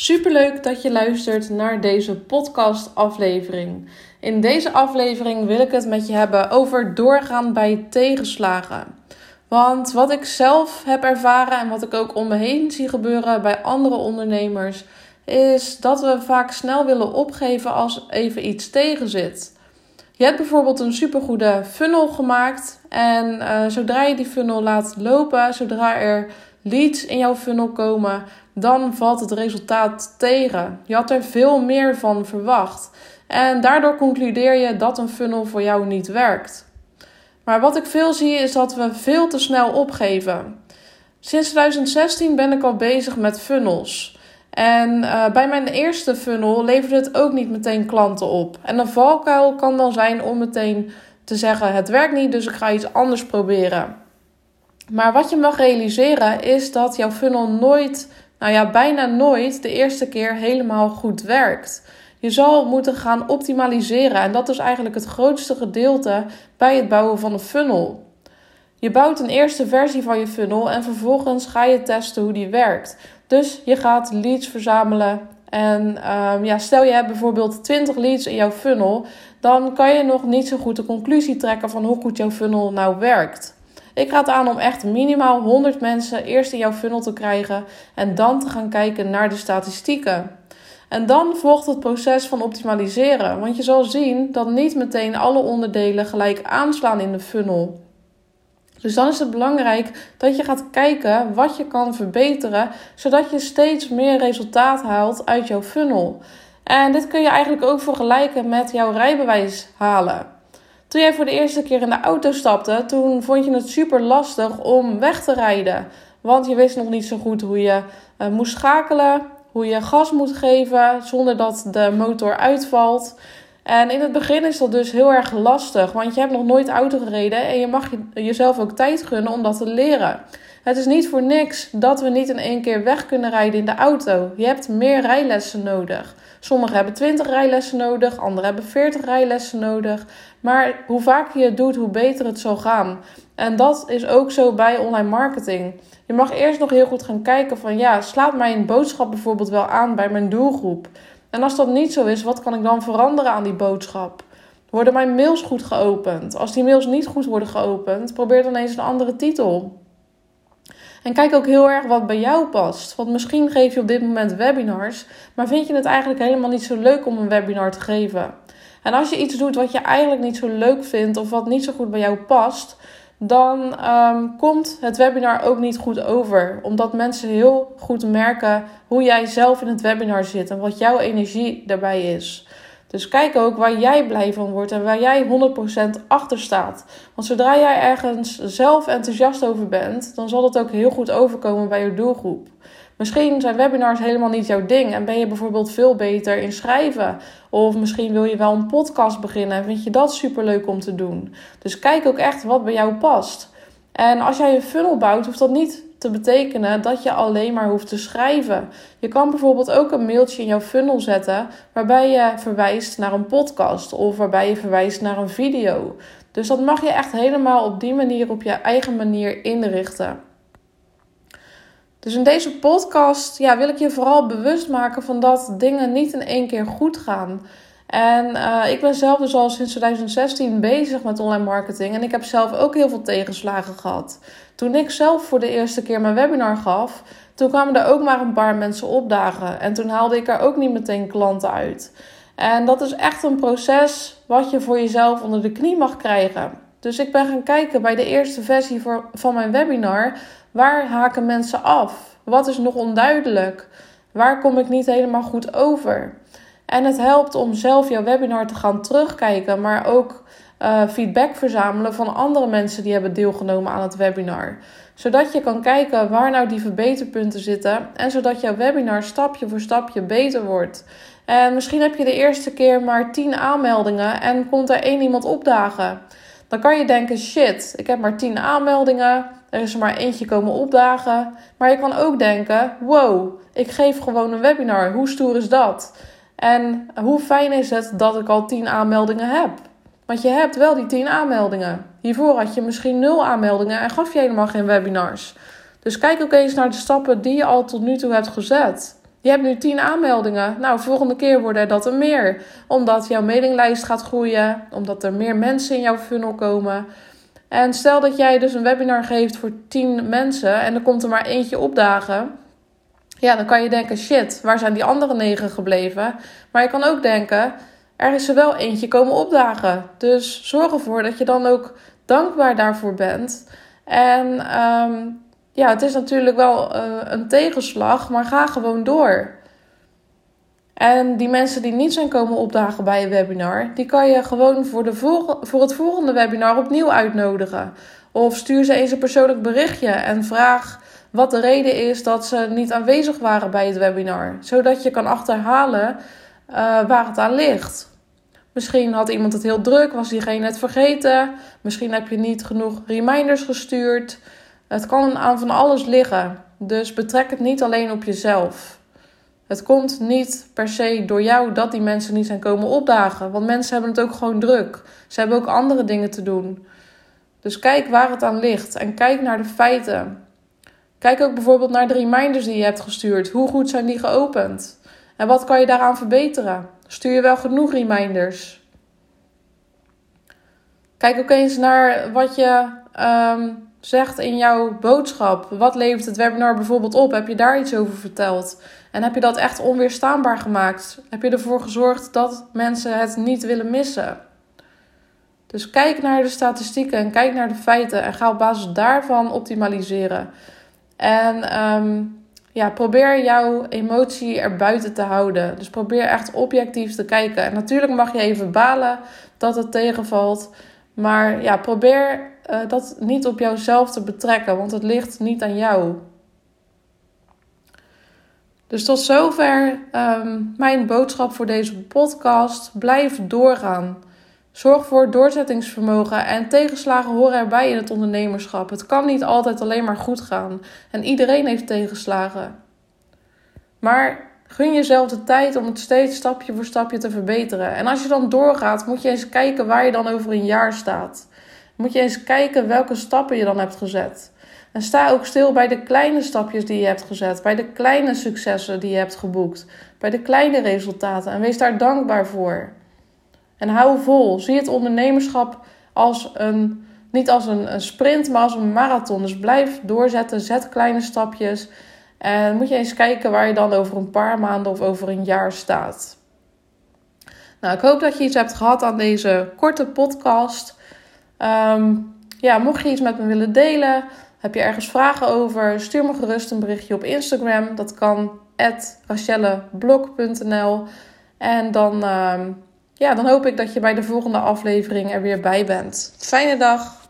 Superleuk dat je luistert naar deze podcast-aflevering. In deze aflevering wil ik het met je hebben over doorgaan bij tegenslagen. Want wat ik zelf heb ervaren en wat ik ook om me heen zie gebeuren bij andere ondernemers, is dat we vaak snel willen opgeven als even iets tegenzit. Je hebt bijvoorbeeld een supergoede funnel gemaakt en uh, zodra je die funnel laat lopen, zodra er leads in jouw funnel komen, dan valt het resultaat tegen. Je had er veel meer van verwacht. En daardoor concludeer je dat een funnel voor jou niet werkt. Maar wat ik veel zie is dat we veel te snel opgeven. Sinds 2016 ben ik al bezig met funnels. En uh, bij mijn eerste funnel leverde het ook niet meteen klanten op. En een valkuil kan dan zijn om meteen te zeggen: het werkt niet, dus ik ga iets anders proberen. Maar wat je mag realiseren is dat jouw funnel nooit, nou ja, bijna nooit de eerste keer helemaal goed werkt. Je zal moeten gaan optimaliseren en dat is eigenlijk het grootste gedeelte bij het bouwen van een funnel. Je bouwt een eerste versie van je funnel en vervolgens ga je testen hoe die werkt. Dus je gaat leads verzamelen. En um, ja, stel je hebt bijvoorbeeld 20 leads in jouw funnel, dan kan je nog niet zo goed de conclusie trekken van hoe goed jouw funnel nou werkt. Ik raad aan om echt minimaal 100 mensen eerst in jouw funnel te krijgen en dan te gaan kijken naar de statistieken. En dan volgt het proces van optimaliseren, want je zal zien dat niet meteen alle onderdelen gelijk aanslaan in de funnel. Dus dan is het belangrijk dat je gaat kijken wat je kan verbeteren, zodat je steeds meer resultaat haalt uit jouw funnel. En dit kun je eigenlijk ook vergelijken met jouw rijbewijs halen. Toen jij voor de eerste keer in de auto stapte, toen vond je het super lastig om weg te rijden. Want je wist nog niet zo goed hoe je uh, moest schakelen, hoe je gas moet geven zonder dat de motor uitvalt. En in het begin is dat dus heel erg lastig, want je hebt nog nooit auto gereden en je mag jezelf ook tijd gunnen om dat te leren. Het is niet voor niks dat we niet in één keer weg kunnen rijden in de auto. Je hebt meer rijlessen nodig. Sommigen hebben 20 rijlessen nodig, anderen hebben 40 rijlessen nodig. Maar hoe vaker je het doet, hoe beter het zal gaan. En dat is ook zo bij online marketing. Je mag eerst nog heel goed gaan kijken van ja, slaat mijn boodschap bijvoorbeeld wel aan bij mijn doelgroep? En als dat niet zo is, wat kan ik dan veranderen aan die boodschap? Worden mijn mails goed geopend? Als die mails niet goed worden geopend, probeer dan eens een andere titel. En kijk ook heel erg wat bij jou past. Want misschien geef je op dit moment webinars, maar vind je het eigenlijk helemaal niet zo leuk om een webinar te geven. En als je iets doet wat je eigenlijk niet zo leuk vindt of wat niet zo goed bij jou past, dan um, komt het webinar ook niet goed over. Omdat mensen heel goed merken hoe jij zelf in het webinar zit en wat jouw energie daarbij is. Dus kijk ook waar jij blij van wordt en waar jij 100% achter staat. Want zodra jij ergens zelf enthousiast over bent, dan zal het ook heel goed overkomen bij je doelgroep. Misschien zijn webinars helemaal niet jouw ding en ben je bijvoorbeeld veel beter in schrijven. Of misschien wil je wel een podcast beginnen en vind je dat superleuk om te doen. Dus kijk ook echt wat bij jou past. En als jij een funnel bouwt, hoeft dat niet te betekenen dat je alleen maar hoeft te schrijven. Je kan bijvoorbeeld ook een mailtje in jouw funnel zetten waarbij je verwijst naar een podcast of waarbij je verwijst naar een video. Dus dat mag je echt helemaal op die manier, op je eigen manier inrichten. Dus in deze podcast ja, wil ik je vooral bewust maken van dat dingen niet in één keer goed gaan. En uh, ik ben zelf dus al sinds 2016 bezig met online marketing. En ik heb zelf ook heel veel tegenslagen gehad. Toen ik zelf voor de eerste keer mijn webinar gaf, toen kwamen er ook maar een paar mensen opdagen. En toen haalde ik er ook niet meteen klanten uit. En dat is echt een proces wat je voor jezelf onder de knie mag krijgen. Dus ik ben gaan kijken bij de eerste versie van mijn webinar. Waar haken mensen af? Wat is nog onduidelijk? Waar kom ik niet helemaal goed over? En het helpt om zelf jouw webinar te gaan terugkijken, maar ook uh, feedback verzamelen van andere mensen die hebben deelgenomen aan het webinar. Zodat je kan kijken waar nou die verbeterpunten zitten en zodat jouw webinar stapje voor stapje beter wordt. En misschien heb je de eerste keer maar 10 aanmeldingen en komt er één iemand opdagen. Dan kan je denken: shit, ik heb maar 10 aanmeldingen. Er is er maar eentje komen opdagen. Maar je kan ook denken: wow, ik geef gewoon een webinar. Hoe stoer is dat? En hoe fijn is het dat ik al 10 aanmeldingen heb? Want je hebt wel die 10 aanmeldingen. Hiervoor had je misschien 0 aanmeldingen en gaf je helemaal geen webinars. Dus kijk ook eens naar de stappen die je al tot nu toe hebt gezet. Je hebt nu 10 aanmeldingen. Nou, volgende keer worden dat er meer. Omdat jouw mailinglijst gaat groeien, omdat er meer mensen in jouw funnel komen. En stel dat jij dus een webinar geeft voor 10 mensen en er komt er maar eentje opdagen. Ja, dan kan je denken: shit, waar zijn die andere 9 gebleven? Maar je kan ook denken: er is er wel eentje komen opdagen. Dus zorg ervoor dat je dan ook dankbaar daarvoor bent. En um, ja, het is natuurlijk wel uh, een tegenslag, maar ga gewoon door. En die mensen die niet zijn komen opdagen bij een webinar, die kan je gewoon voor, de voor het volgende webinar opnieuw uitnodigen. Of stuur ze eens een persoonlijk berichtje en vraag wat de reden is dat ze niet aanwezig waren bij het webinar. Zodat je kan achterhalen uh, waar het aan ligt. Misschien had iemand het heel druk, was diegene het vergeten. Misschien heb je niet genoeg reminders gestuurd. Het kan aan van alles liggen. Dus betrek het niet alleen op jezelf. Het komt niet per se door jou dat die mensen niet zijn komen opdagen. Want mensen hebben het ook gewoon druk. Ze hebben ook andere dingen te doen. Dus kijk waar het aan ligt en kijk naar de feiten. Kijk ook bijvoorbeeld naar de reminders die je hebt gestuurd. Hoe goed zijn die geopend? En wat kan je daaraan verbeteren? Stuur je wel genoeg reminders? Kijk ook eens naar wat je um, zegt in jouw boodschap. Wat levert het webinar bijvoorbeeld op? Heb je daar iets over verteld? En heb je dat echt onweerstaanbaar gemaakt? Heb je ervoor gezorgd dat mensen het niet willen missen? Dus kijk naar de statistieken en kijk naar de feiten en ga op basis daarvan optimaliseren. En um, ja, probeer jouw emotie erbuiten te houden. Dus probeer echt objectief te kijken. En natuurlijk mag je even balen dat het tegenvalt. Maar ja, probeer uh, dat niet op jouzelf te betrekken, want het ligt niet aan jou. Dus tot zover um, mijn boodschap voor deze podcast. Blijf doorgaan. Zorg voor doorzettingsvermogen en tegenslagen horen erbij in het ondernemerschap. Het kan niet altijd alleen maar goed gaan en iedereen heeft tegenslagen. Maar gun jezelf de tijd om het steeds stapje voor stapje te verbeteren. En als je dan doorgaat, moet je eens kijken waar je dan over een jaar staat. Moet je eens kijken welke stappen je dan hebt gezet. En sta ook stil bij de kleine stapjes die je hebt gezet, bij de kleine successen die je hebt geboekt, bij de kleine resultaten en wees daar dankbaar voor. En hou vol. Zie het ondernemerschap als een, niet als een, een sprint, maar als een marathon. Dus blijf doorzetten, zet kleine stapjes. En moet je eens kijken waar je dan over een paar maanden of over een jaar staat. Nou, ik hoop dat je iets hebt gehad aan deze korte podcast. Um, ja, mocht je iets met me willen delen, heb je ergens vragen over, stuur me gerust een berichtje op Instagram. Dat kan rachelleblog.nl. En dan, um, ja, dan hoop ik dat je bij de volgende aflevering er weer bij bent. Fijne dag!